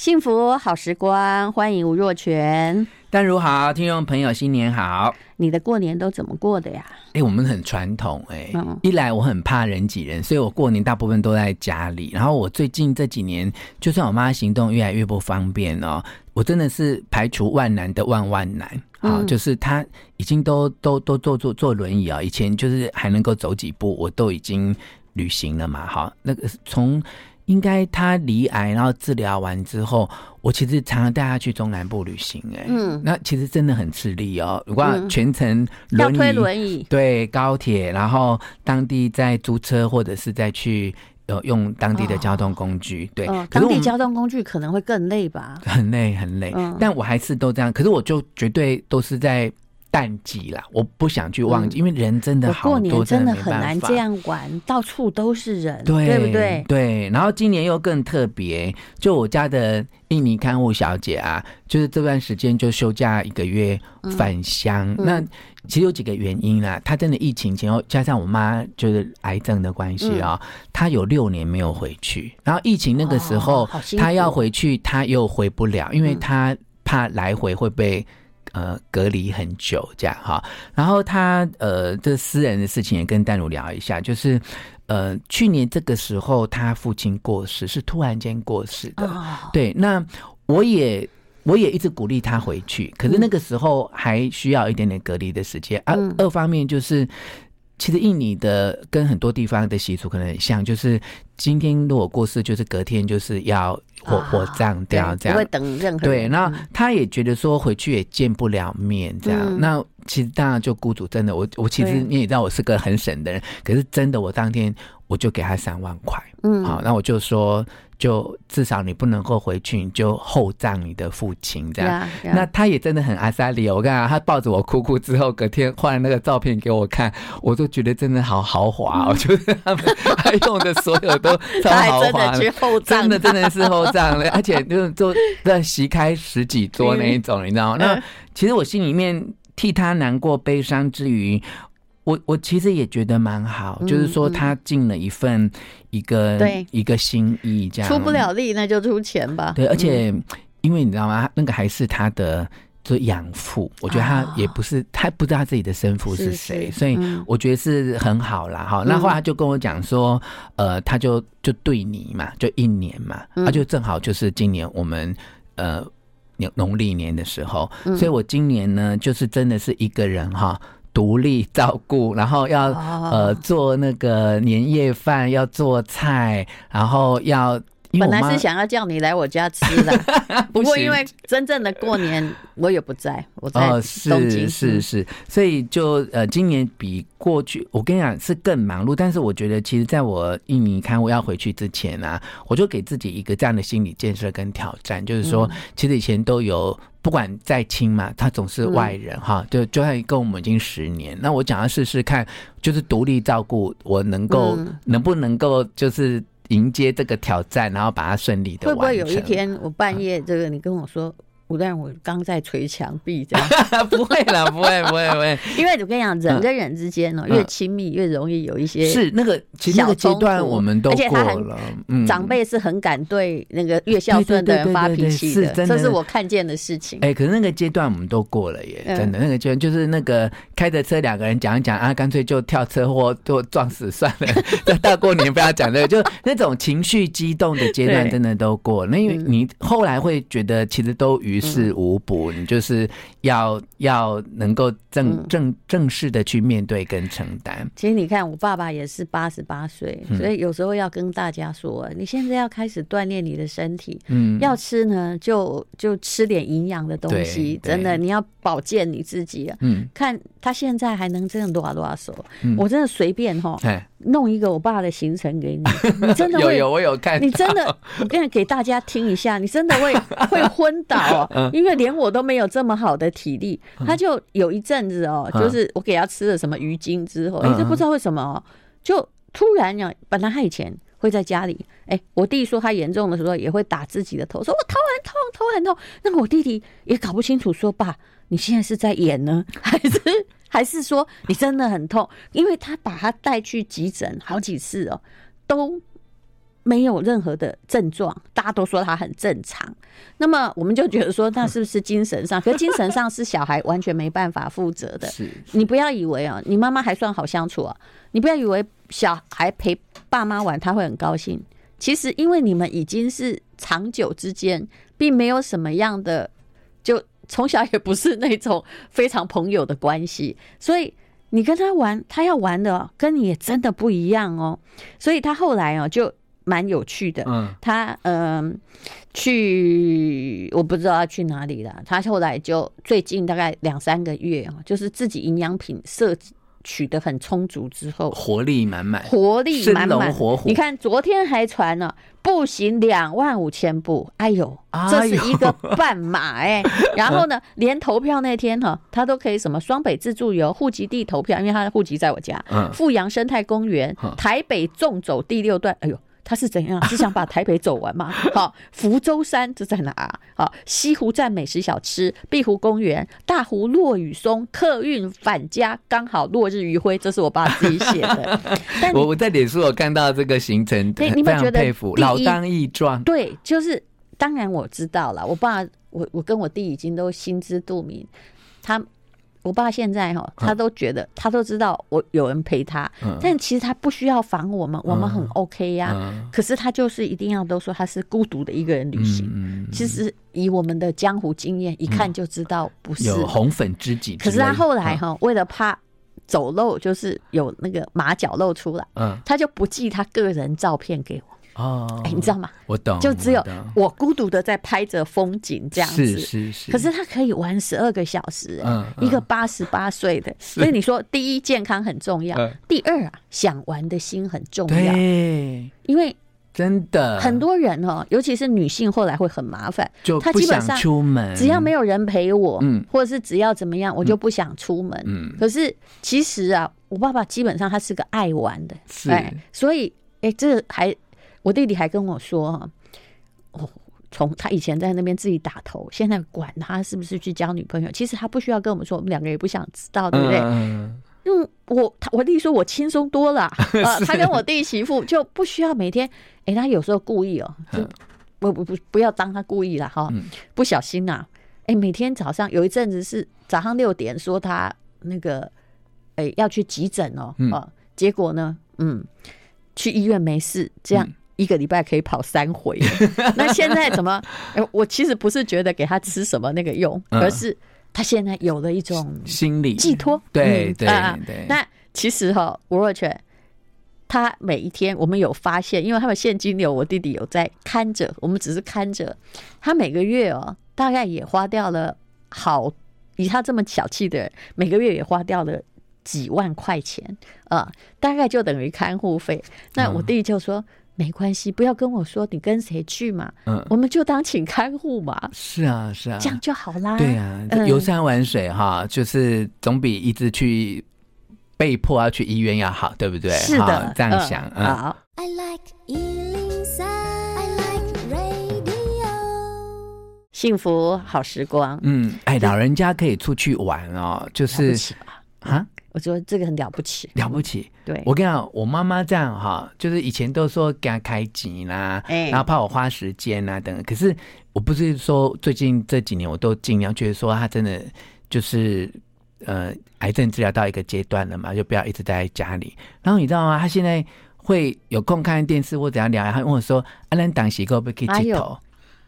幸福好时光，欢迎吴若泉。丹如好，听众朋友新年好。你的过年都怎么过的呀？哎、欸，我们很传统哎、欸。嗯、一来我很怕人挤人，所以我过年大部分都在家里。然后我最近这几年，就算我妈行动越来越不方便哦，我真的是排除万难的万万难。好、嗯，就是她已经都都都坐坐坐轮椅啊，以前就是还能够走几步，我都已经旅行了嘛。好，那个从。应该他离癌，然后治疗完之后，我其实常常带他去中南部旅行、欸，哎，嗯，那其实真的很吃力哦。如果全程轮椅，要推轮椅，对，高铁，然后当地再租车，或者是再去呃用当地的交通工具，哦、对，哦、当地交通工具可能会更累吧？很累，很累。嗯、但我还是都这样，可是我就绝对都是在。淡季啦，我不想去忘记，嗯、因为人真的好多，过年真的很难这样玩，到处都是人，对，对不对？对。然后今年又更特别，就我家的印尼看护小姐啊，就是这段时间就休假一个月返乡。嗯、那其实有几个原因啦，她真的疫情前后加上我妈就是癌症的关系啊、喔，她、嗯、有六年没有回去。然后疫情那个时候，她、哦、要回去，她又回不了，因为她怕来回会被。呃，隔离很久这样哈，然后他呃，这私人的事情也跟丹如聊一下，就是呃，去年这个时候他父亲过世，是突然间过世的，哦、对。那我也我也一直鼓励他回去，可是那个时候还需要一点点隔离的时间。嗯、啊，二方面就是。其实印尼的跟很多地方的习俗可能很像，就是今天如果过世，就是隔天就是要火火葬掉，这样、哦、不会等任何人。对，那他也觉得说回去也见不了面，这样。嗯、那其实当然就孤独，真的，我我其实你也知道我是个很省的人，可是真的我当天我就给他三万块，嗯，好，那我就说。就至少你不能够回去，你就厚葬你的父亲这样。Yeah, yeah. 那他也真的很阿萨里，我看他抱着我哭哭之后，隔天换那个照片给我看，我都觉得真的好豪华。我觉得他们他用的所有都超豪华，真的 真的是厚葬了，而且就就在席开十几桌那一种，你知道吗？那其实我心里面替他难过悲伤之余。我我其实也觉得蛮好，嗯、就是说他尽了一份一个对一个心意，这样出不了力那就出钱吧。对，而且因为你知道吗？那个还是他的就养父，我觉得他也不是、哦、他不知道他自己的生父是谁，是是所以我觉得是很好啦。哈、嗯，那后来他就跟我讲说，呃，他就就对你嘛，就一年嘛，他、嗯、就正好就是今年我们呃农历年的时候，嗯、所以我今年呢就是真的是一个人哈。独立照顾，然后要、oh. 呃做那个年夜饭，要做菜，然后要。本来是想要叫你来我家吃的，不过因为真正的过年我也不在，我在东京。是是是，所以就呃，今年比过去，我跟你讲是更忙碌。但是我觉得，其实在我印尼看我要回去之前啊，我就给自己一个这样的心理建设跟挑战，就是说，其实以前都有，不管再亲嘛，他总是外人哈，就就算跟我们已经十年，那我想要试试看，就是独立照顾，我能够能不能够就是。迎接这个挑战，然后把它顺利的完成。会不会有一天我半夜这个你跟我说？不但我刚在捶墙壁，这样 不会了，不会，不会，不会。因为我跟你讲，人跟人之间呢，越亲密越容易有一些是那个其实那个阶段我们都过了。嗯，长辈是很敢对那个越孝顺的人发脾气的，这是我看见的事情。哎，可是那个阶段我们都过了耶，真的那个阶段就是那个开着车两个人讲一讲啊，干脆就跳车或就撞死算了。这大过年不要讲这个，就那种情绪激动的阶段真的都过了。那因为你后来会觉得其实都于事无补，你就是要要能够正正正式的去面对跟承担。其实你看，我爸爸也是八十八岁，所以有时候要跟大家说，你现在要开始锻炼你的身体，嗯，要吃呢就就吃点营养的东西，真的你要保健你自己啊。嗯，看他现在还能这样多少多少手，我真的随便哈。弄一个我爸的行程给你，你真的会有有我有看，你真的，我跟你给大家听一下，你真的会 会昏倒哦，因为连我都没有这么好的体力。他就有一阵子哦，就是我给他吃了什么鱼精之后，哎，这不知道为什么哦，就突然啊，本来他以前会在家里，哎，我弟说他严重的时候也会打自己的头，说我头很痛，头很痛。那么我弟弟也搞不清楚，说爸，你现在是在演呢，还是？还是说你真的很痛？因为他把他带去急诊好几次哦，都没有任何的症状，大家都说他很正常。那么我们就觉得说，那是不是精神上？可是精神上是小孩完全没办法负责的。是，你不要以为啊，你妈妈还算好相处啊，你不要以为小孩陪爸妈玩他会很高兴。其实因为你们已经是长久之间，并没有什么样的，就从小也不是那种非常朋友的关系，所以你跟他玩，他要玩的跟你也真的不一样哦。所以他后来哦就。蛮有趣的，嗯，他嗯去，我不知道他去哪里了。他后来就最近大概两三个月啊，就是自己营养品摄取得很充足之后，活力满满，活力满满，活虎。你看昨天还传了步行两万五千步，哎呦，这是一个半马哎。然后呢，连投票那天哈，他都可以什么双北自助游户籍地投票，因为他的户籍在我家，嗯，富阳生态公园，台北纵走第六段，哎呦。他是怎样？是想把台北走完吗？好，福州山这在哪啊？好，西湖站美食小吃，碧湖公园，大湖落雨松，客运返家刚好落日余晖，这是我爸自己写的。但我我在脸书有看到这个行程，对，你们觉得佩服，老当益壮。对，就是当然我知道了，我爸，我我跟我弟已经都心知肚明，他。我爸现在哈，他都觉得，他都知道我有人陪他，但其实他不需要防我们，我们很 OK 呀。可是他就是一定要都说他是孤独的一个人旅行。其实以我们的江湖经验，一看就知道不是有红粉知己。可是他后来哈，为了怕走漏，就是有那个马脚露出来，他就不寄他个人照片给我。哦，哎，你知道吗？我懂，就只有我孤独的在拍着风景这样子。是是是。可是他可以玩十二个小时，嗯，一个八十八岁的。所以你说，第一健康很重要，第二啊，想玩的心很重要。对，因为真的很多人哦，尤其是女性，后来会很麻烦，就他基本上出门，只要没有人陪我，嗯，或者是只要怎么样，我就不想出门。嗯，可是其实啊，我爸爸基本上他是个爱玩的，哎，所以哎，这还。我弟弟还跟我说：“哈，哦，从他以前在那边自己打头，现在管他是不是去交女朋友，其实他不需要跟我们说，我们两个也不想知道，对不对？嗯，因为我他我弟说我轻松多了 啊，他跟我弟媳妇就不需要每天，哎，他有时候故意哦，就不不不不要当他故意了哈，不小心啊，哎，每天早上有一阵子是早上六点说他那个哎要去急诊哦，啊，结果呢，嗯，去医院没事，这样。”一个礼拜可以跑三回，那现在怎么？我其实不是觉得给他吃什么那个用，而是他现在有了一种心理寄托。对对对。那其实哈，吴若权他每一天我们有发现，因为他们现金流，我弟弟有在看着，我们只是看着他每个月哦，大概也花掉了好，以他这么小气的人，每个月也花掉了几万块钱啊，大概就等于看护费。那我弟弟就说。没关系，不要跟我说你跟谁去嘛，嗯，我们就当请看护嘛。是啊，是啊，这样就好啦。对啊，游山玩水哈，就是总比一直去被迫要去医院要好，对不对？是的，这样想。啊。好，I like。幸福好时光。嗯，哎，老人家可以出去玩哦，就是啊。我觉得这个很了不起，了不起。对，我跟你讲，我妈妈这样哈，就是以前都说给她开钱啦，然后怕我花时间啊等等。可是我不是说最近这几年我都尽量觉得说她真的就是呃癌症治疗到一个阶段了嘛，就不要一直待在家里。然后你知道吗？她现在会有空看电视或怎样聊，她问我说：“阿兰当时可不可以剃头？”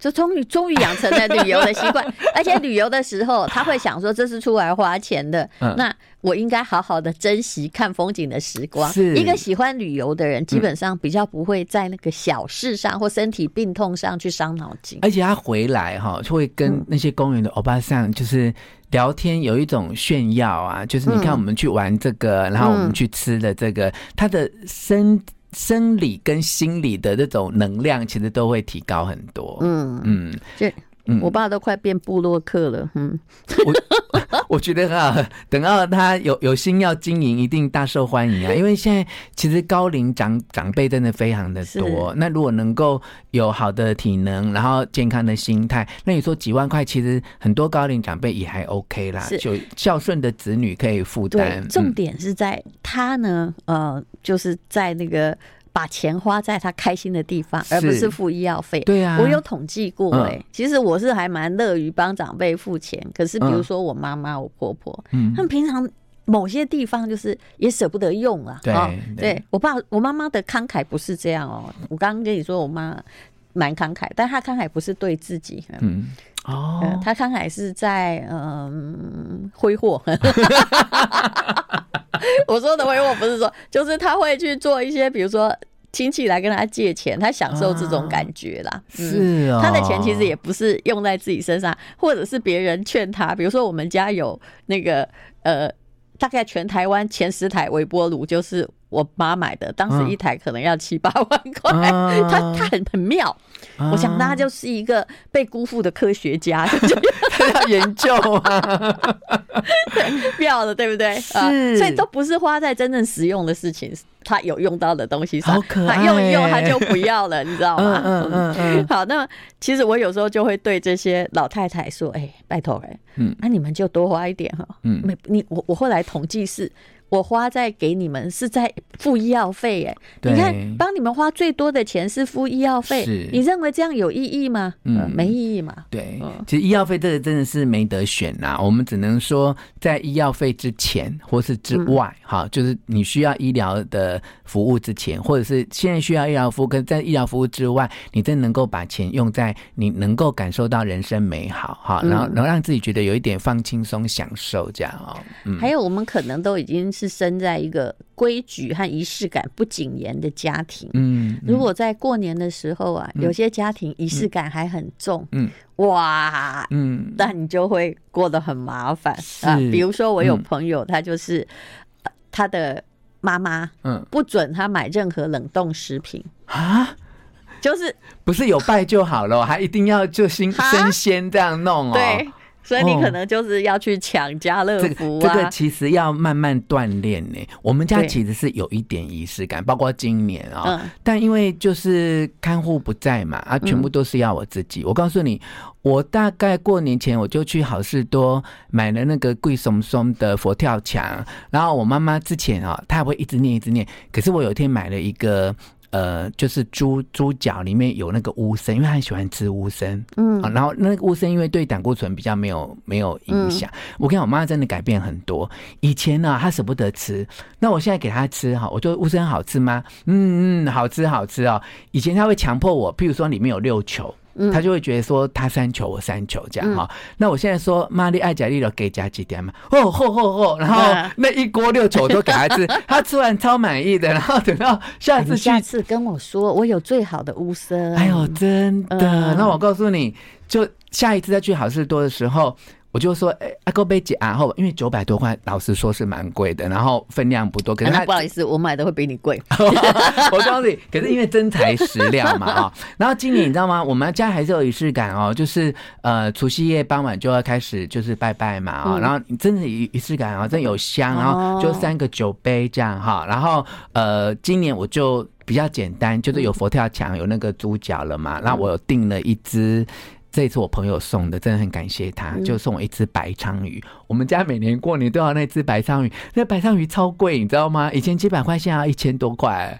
就终于终于养成了旅游的习惯，而且旅游的时候他会想说，这是出来花钱的，那我应该好好的珍惜看风景的时光。是一个喜欢旅游的人，基本上比较不会在那个小事上或身体病痛上去伤脑筋。而且他回来哈，就会跟那些公园的欧巴桑就是聊天，有一种炫耀啊，就是你看我们去玩这个，然后我们去吃的这个，他的身。生理跟心理的这种能量，其实都会提高很多。嗯嗯，这我爸都快变布洛克了。嗯，我 我觉得啊，等到他有有心要经营，一定大受欢迎啊。因为现在其实高龄长长辈真的非常的多。那如果能够有好的体能，然后健康的心态，那你说几万块，其实很多高龄长辈也还 OK 啦。就孝顺的子女可以负担。重点是在他呢，呃，就是在那个。把钱花在他开心的地方，而不是付医药费。对啊，我有统计过哎、欸嗯，其实我是还蛮乐于帮长辈付钱。可是比如说我妈妈、我婆婆，嗯，他们平常某些地方就是也舍不得用啊。对，哦、对我爸、我妈妈的慷慨不是这样哦。我刚刚跟你说，我妈蛮慷慨，但她慷慨不是对自己。嗯，哦，她慷慨是在嗯挥霍。我说的挥霍不是说，就是他会去做一些，比如说亲戚来跟他借钱，他享受这种感觉啦。啊嗯、是啊、哦，他的钱其实也不是用在自己身上，或者是别人劝他。比如说我们家有那个呃，大概全台湾前十台微波炉，就是我妈买的，当时一台可能要七八万块。啊、他他很很妙。我想他就是一个被辜负的科学家，他要研究啊，对，妙的，对不对？是、呃，所以都不是花在真正实用的事情，他有用到的东西上，他，用一用他就不要了，你知道吗？嗯嗯嗯。好，那么其实我有时候就会对这些老太太说：“哎、欸，拜托哎，嗯，那、啊、你们就多花一点哈。”嗯，没你我我后来统计是。我花在给你们是在付医药费，哎，你看帮你们花最多的钱是付医药费，你认为这样有意义吗？嗯，没意义嘛。对，其实医药费这个真的是没得选呐，我们只能说在医药费之前或是之外，哈，就是你需要医疗的服务之前，或者是现在需要医疗服务，跟在医疗服务之外，你真能够把钱用在你能够感受到人生美好，哈，然后然后让自己觉得有一点放轻松、享受这样哦。嗯，还有我们可能都已经。是生在一个规矩和仪式感不谨严的家庭。嗯，如果在过年的时候啊，有些家庭仪式感还很重。嗯，哇，嗯，那你就会过得很麻烦啊。比如说，我有朋友，他就是他的妈妈，嗯，不准他买任何冷冻食品啊，就是不是有拜就好了，还一定要就新生鲜这样弄哦。对。所以你可能就是要去抢家乐福啊，这个，这个其实要慢慢锻炼呢。我们家其实是有一点仪式感，包括今年啊，喔，但因为就是看护不在嘛，啊，全部都是要我自己。我告诉你，我大概过年前我就去好事多买了那个贵松松的佛跳墙，然后我妈妈之前啊，她还会一直念一直念，可是我有一天买了一个。呃，就是猪猪脚里面有那个乌参，因为他很喜欢吃乌参，嗯，然后那个乌参因为对胆固醇比较没有没有影响。嗯、我跟我妈真的改变很多，以前呢、啊，她舍不得吃，那我现在给她吃哈，我说乌参好吃吗？嗯嗯，好吃好吃哦。以前她会强迫我，譬如说里面有六球。他就会觉得说他三球我三球这样哈、嗯，那我现在说玛丽爱甲利了给加几点嘛，哦吼吼吼，然后那一锅六球都给他吃，他吃完超满意的，然后等到下次下次跟我说我有最好的乌参，哎呦真的，嗯、那我告诉你就下一次再去好事多的时候。我就说，哎、欸，阿哥杯姐，然后因为九百多块，老实说是蛮贵的，然后分量不多。可是、啊、不好意思，我买的会比你贵。我告诉你，可是因为真材实料嘛，啊。然后今年你知道吗？我们家还是有仪式感哦，就是呃，除夕夜傍晚就要开始就是拜拜嘛，啊、嗯。然后真的仪仪式感啊，真的有香，然后就三个酒杯这样哈。然后呃，今年我就比较简单，就是有佛跳墙，有那个猪脚了嘛。那、嗯、我有订了一只。这次我朋友送的，真的很感谢他，就送我一只白鲳鱼。我们家每年过年都要那只白鲳鱼，那白鲳鱼超贵，你知道吗？以前几百块，现在要一千多块。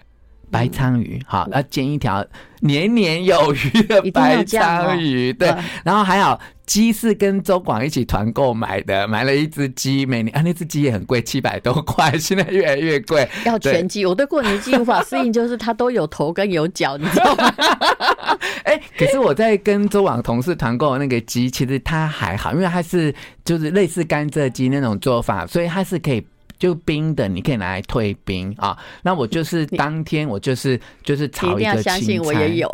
白鲳鱼，好，要煎一条年年有余的白鲳鱼，对。然后还有鸡是跟周广一起团购买的，买了一只鸡，每年啊那只鸡也很贵，七百多块，现在越来越贵。要全鸡，我对过年鸡无法适应，就是它都有头跟有脚，你知道吗？哎、欸，可是我在跟周广同事团购的那个鸡，其实它还好，因为它是就是类似甘蔗鸡那种做法，所以它是可以。就冰的，你可以拿来退冰啊。那我就是当天，我就是就是炒一个青菜。你一定要相信我也有，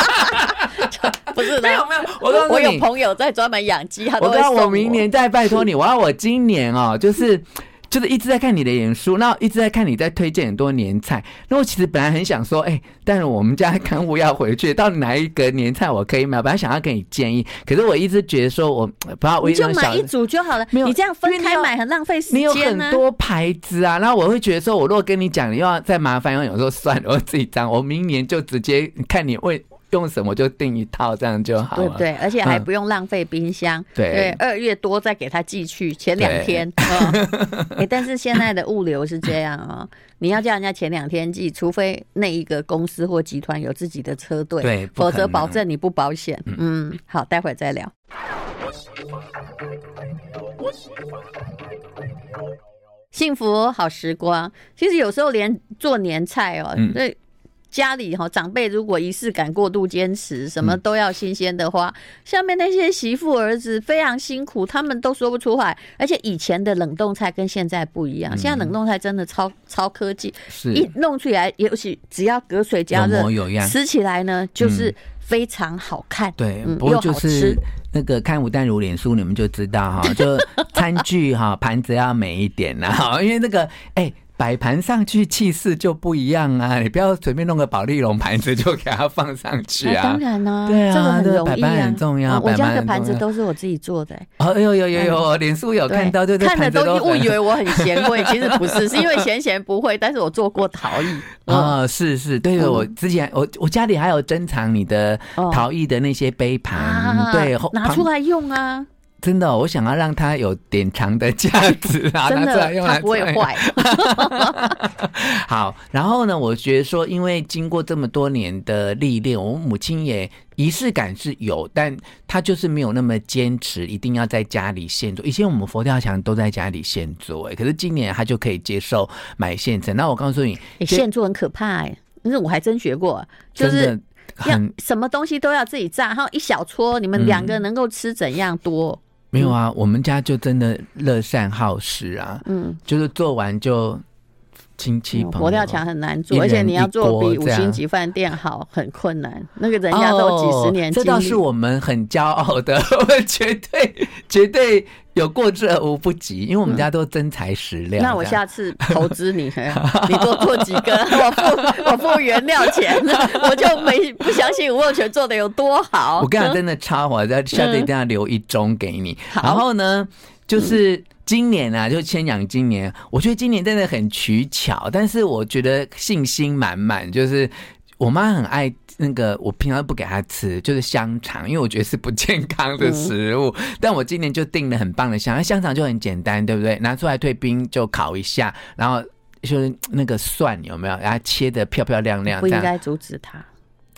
不是没有没有。我告诉你，我有朋友在专门养鸡，他都我。我明年再拜托你，我要我今年哦，就是。就是一直在看你的演书，那一直在看你在推荐很多年菜。那我其实本来很想说，哎、欸，但是我们家看护要回去，到底哪一个年菜我可以买？本来想要给你建议，可是我一直觉得说我不要，我就买一组就好了。没有，你这样分开买很浪费时间、啊。你有很多牌子啊，然后我会觉得说，我如果跟你讲，你又要再麻烦，因为有时候算了，我自己脏。我明年就直接看你为。用什么就订一套，这样就好了，对不对？而且还不用浪费冰箱。嗯、对，二月多再给他寄去，前两天。哎，但是现在的物流是这样啊、哦，你要叫人家前两天寄，除非那一个公司或集团有自己的车队，对，否则保证你不保险。嗯，好，待会儿再聊。幸福好时光，其实有时候连做年菜哦，对、嗯。家里哈长辈如果仪式感过度坚持，什么都要新鲜的话，下面那些媳妇儿子非常辛苦，他们都说不出话。而且以前的冷冻菜跟现在不一样，现在冷冻菜真的超超科技，一弄出来，尤其只要隔水加热，吃起来呢就是非常好看。对，不过就是那个看吴淡如脸书，你们就知道哈，就餐具哈盘子要美一点呐，哈，因为那个哎。摆盘上去气势就不一样啊！你不要随便弄个保丽龙盘子就给它放上去啊！当然呢，对啊，这个很容易啊，很重要。我家的盘子都是我自己做的。哦，有有有有，脸书有看到，对对，看的都误以为我很贤惠，其实不是，是因为闲闲不会，但是我做过陶艺。哦，是是，对，我之前我我家里还有珍藏你的陶艺的那些杯盘，对，拿出来用啊。真的，我想要让它有典藏的价值 啊！真的，它不会坏。好，然后呢，我觉得说，因为经过这么多年的历练，我母亲也仪式感是有，但她就是没有那么坚持，一定要在家里现做。以前我们佛跳墙都在家里现做，哎，可是今年她就可以接受买现成。那我告诉你，现做很可怕哎，但是我还真学过，就是要什么东西都要自己炸，然后一小撮，你们两个能够吃怎样多？没有啊，嗯、我们家就真的乐善好施啊，嗯，就是做完就亲戚朋友。佛跳墙很难做，而且你要做比五星级饭店好，很困难。那个人家都几十年，这倒是我们很骄傲的，我们绝对绝对。有过之而无不及，因为我们家都真材实料。那我下次投资你，你多做几个，我付 我付原料钱，我就没不相信吴若权做的有多好。我跟你讲，真的超好，在下次一定要留一盅给你。然后呢，就是今年啊，就千阳今年，我觉得今年真的很取巧，但是我觉得信心满满，就是。我妈很爱那个，我平常不给他吃，就是香肠，因为我觉得是不健康的食物。嗯、但我今年就订了很棒的香肠，香肠就很简单，对不对？拿出来退冰就烤一下，然后就是那个蒜有没有？然后切的漂漂亮亮。不应该阻止她。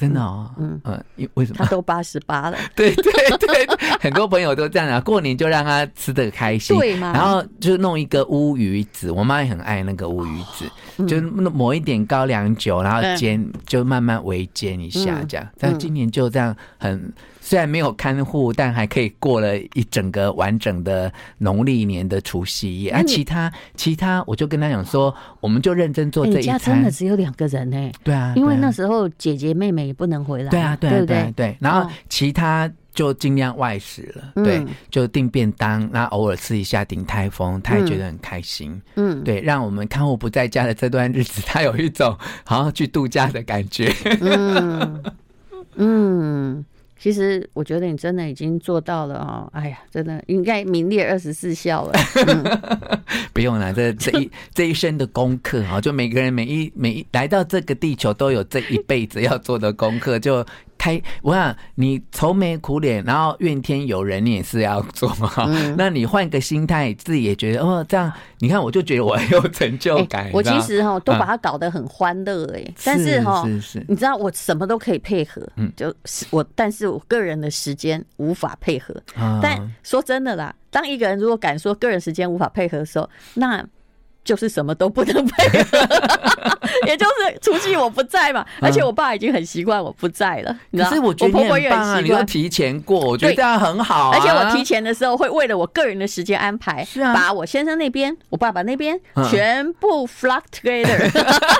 真的哦，嗯嗯，因为什么？他都八十八了。对对对，很多朋友都这样啊。过年就让他吃的开心，对嘛？然后就弄一个乌鱼子，我妈也很爱那个乌鱼子，哦、就抹一点高粱酒，然后煎，嗯、就慢慢微煎一下，这样。但今年就这样很。虽然没有看护，但还可以过了一整个完整的农历年的除夕夜。你啊，其他其他，我就跟他讲说，我们就认真做这一餐。欸、家真的只有两个人呢？对啊，因为那时候姐姐妹妹也不能回来。对啊，对啊，对啊对。然后其他就尽量外食了，哦、对，就订便当，那偶尔吃一下顶泰丰，他也觉得很开心。嗯，对，让我们看护不在家的这段日子，他有一种好像去度假的感觉。嗯。嗯其实我觉得你真的已经做到了哦，哎呀，真的应该名列二十四孝了。不用了，这这一这一生的功课哈，就每个人每一每一来到这个地球都有这一辈子要做的功课，就。开，我想你愁眉苦脸，然后怨天尤人，你也是要做嘛。嗯、那你换个心态，自己也觉得哦，这样你看，我就觉得我很有成就感。欸、我其实哈都把它搞得很欢乐哎，嗯、但是哈，你知道我什么都可以配合，嗯，就是我，但是我个人的时间无法配合。嗯、但说真的啦，当一个人如果敢说个人时间无法配合的时候，那。就是什么都不能配合，也 就是我不在嘛，而且我爸已经很习惯我不在了。可是我觉得你很棒啊，你要提前过，我觉得这样很好。而且我提前的时候会为了我个人的时间安排，是啊，把我先生那边、我爸爸那边全部 flock together。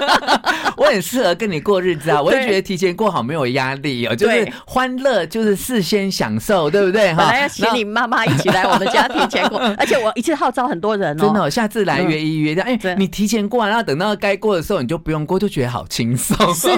我很适合跟你过日子啊，我也觉得提前过好没有压力哦，就是欢乐，就是事先享受，对不对？本来要请你妈妈一起来我们家提前过，而且我一次号召很多人哦，真的，下次来约一约这样。哎，欸、你提前过，然后等到该过的时候，你就不用过，就觉得好轻松。是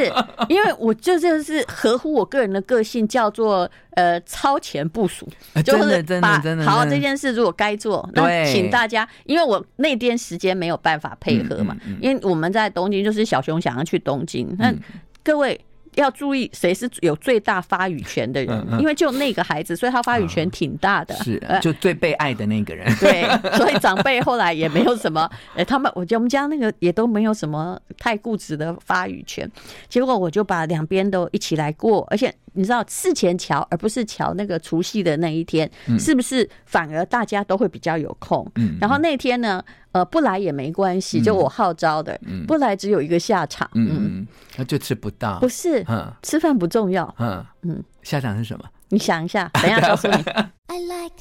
因为我就就是合乎我个人的个性，叫做呃超前部署，就是把好这件事如果该做，那请大家，因为我那天时间没有办法配合嘛，因为我们在东京，就是小熊想要去东京，那各位。要注意谁是有最大发语权的人，因为就那个孩子，所以他发语权挺大的，是就最被爱的那个人。对，所以长辈后来也没有什么，哎，他们我觉得我们家那个也都没有什么太固执的发语权。结果我就把两边都一起来过，而且你知道事前瞧而不是瞧那个除夕的那一天，是不是反而大家都会比较有空？嗯然后那天呢？呃，不来也没关系，就我号召的，嗯。不来只有一个下场，嗯，那就吃不到，不是，吃饭不重要，嗯。嗯，下场是什么？你想一下，等一下告诉你。I like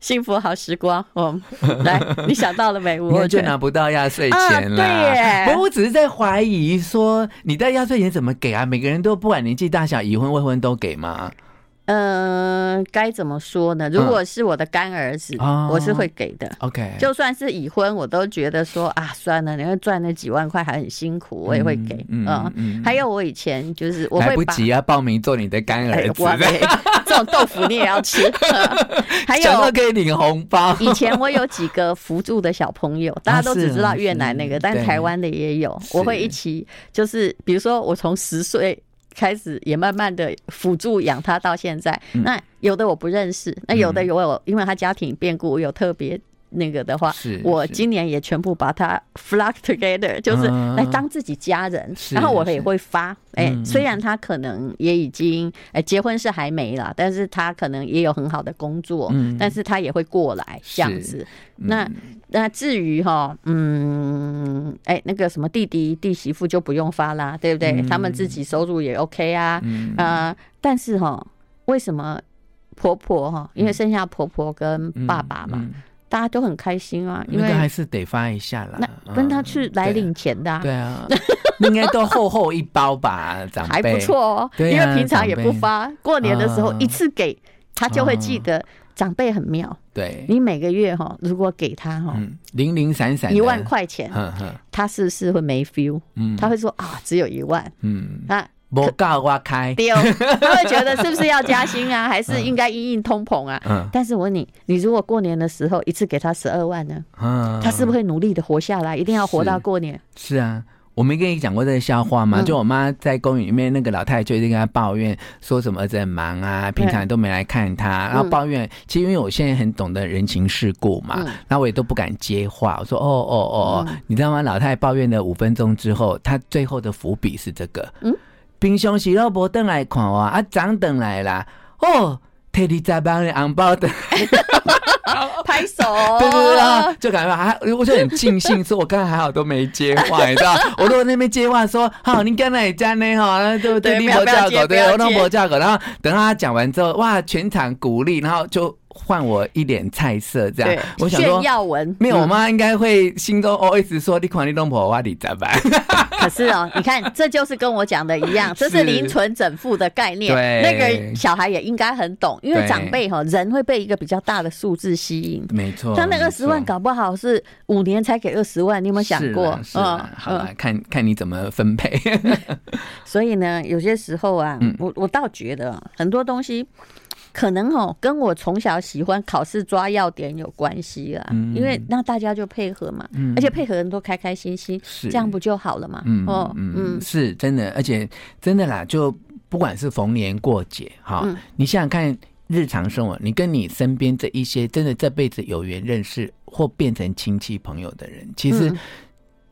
幸福好时光，哦，来，你想到了没？我就拿不到压岁钱了。对耶，不过我只是在怀疑说，你的压岁钱怎么给啊？每个人都不管年纪大小，已婚未婚都给吗？嗯，该怎么说呢？如果是我的干儿子，我是会给的。OK，就算是已婚，我都觉得说啊，算了，你要赚那几万块还很辛苦，我也会给。嗯，还有我以前就是我会来不及啊，报名做你的干儿子。这种豆腐你也要吃。还有可以领红包。以前我有几个扶助的小朋友，大家都只知道越南那个，但台湾的也有。我会一起，就是比如说我从十岁。开始也慢慢的辅助养他到现在，那有的我不认识，那有的有我，因为他家庭变故，我有特别那个的话，我今年也全部把它 flock together，就是来当自己家人，然后我也会发，哎，虽然他可能也已经哎结婚是还没了，但是他可能也有很好的工作，但是他也会过来这样子，那。那至于哈，嗯，哎、欸，那个什么弟弟弟媳妇就不用发啦，对不对？嗯、他们自己收入也 OK 啊，呃，但是哈，为什么婆婆哈？因为剩下婆婆跟爸爸嘛，嗯嗯、大家都很开心啊，因为还是得发一下啦。那跟他去来领钱的、啊。嗯，对啊，应该都厚厚一包吧，长辈。还不错哦，啊、因为平常也不发，过年的时候一次给他就会记得。长辈很妙，对，你每个月哈，如果给他哈，零零散散一万块钱，他是不是会没 feel？嗯，他会说啊，只有一万，嗯，那不告我开，丢，他会觉得是不是要加薪啊，还是应该因应通膨啊？嗯，但是我问你，你如果过年的时候一次给他十二万呢？嗯，他是不是会努力的活下来？一定要活到过年？是啊。我没跟你讲过这个笑话吗？就我妈在公园里面，那个老太太就一直跟她抱怨，说什么儿子很忙啊，平常都没来看她，然后抱怨。其实因为我现在很懂得人情世故嘛，然后我也都不敢接话。我说哦哦哦，你知道吗？老太太抱怨了五分钟之后，她最后的伏笔是这个：嗯，平常时都无等来看我，啊，长等来啦，哦。特地在帮你红包的，拍手，对对对啊，就感觉还，我就很庆幸，说我刚才还好都没接话，你知道，我如果那边接话说，好，你刚才也讲呢哈，对不对？立波价格，对，我立波价格，然后等他讲完之后，哇，全场鼓励，然后就。换我一点菜色，这样我想说炫耀文没有，我妈应该会心中 OS 说：“你看你老婆，我你咋办？” 可是哦，你看，这就是跟我讲的一样，这是零存整付的概念。对，那个小孩也应该很懂，因为长辈哈，人会被一个比较大的数字吸引。没错，他那二十万搞不好是五年才给二十万，你有没有想过？嗯，好了，看看你怎么分配。所以呢，有些时候啊，我我倒觉得很多东西。可能哦，跟我从小喜欢考试抓要点有关系啦。嗯、因为那大家就配合嘛，嗯、而且配合人都开开心心，是这样不就好了嘛？嗯、哦，嗯，嗯是真的，而且真的啦，就不管是逢年过节哈，嗯、你想想看，日常生活，你跟你身边这一些真的这辈子有缘认识或变成亲戚朋友的人，其实。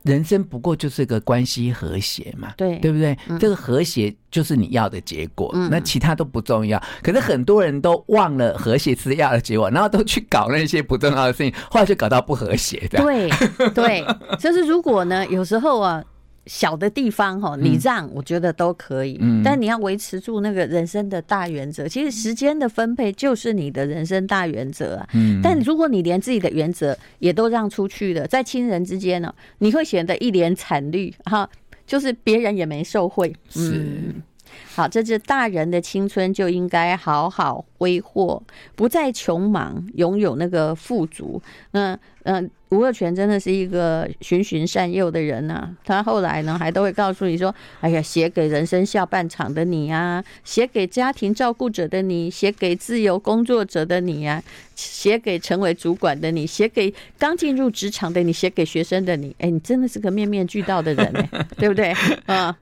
嗯人生不过就是个关系和谐嘛，对对不对？嗯、这个和谐就是你要的结果，嗯、那其他都不重要。可是很多人都忘了和谐是要的结果，然后都去搞那些不重要的事情，后来就搞到不和谐的。对对，就是如果呢，有时候啊。小的地方哈，你让我觉得都可以，嗯、但你要维持住那个人生的大原则。其实时间的分配就是你的人生大原则啊。嗯、但如果你连自己的原则也都让出去了，在亲人之间呢，你会显得一脸惨绿哈，就是别人也没受贿。嗯、是。好，这是大人的青春就应该好好挥霍，不再穷忙，拥有那个富足。那嗯，吴若权真的是一个循循善诱的人呐、他后来呢，还都会告诉你说：“哎呀，写给人生下半场的你啊，写给家庭照顾者的你，写给自由工作者的你啊，写给成为主管的你，写给刚进入职场的你，写给学生的你。哎，你真的是个面面俱到的人呢，对不对？啊。”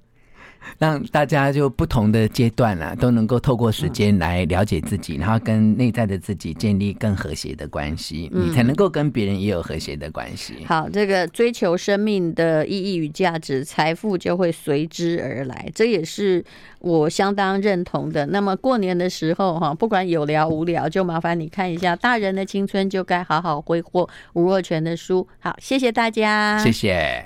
让大家就不同的阶段啊，都能够透过时间来了解自己，然后跟内在的自己建立更和谐的关系，你才能够跟别人也有和谐的关系。好，这个追求生命的意义与价值，财富就会随之而来，这也是我相当认同的。那么过年的时候哈，不管有聊无聊，就麻烦你看一下《大人的青春就该好好挥霍》吴若权的书。好，谢谢大家，谢谢。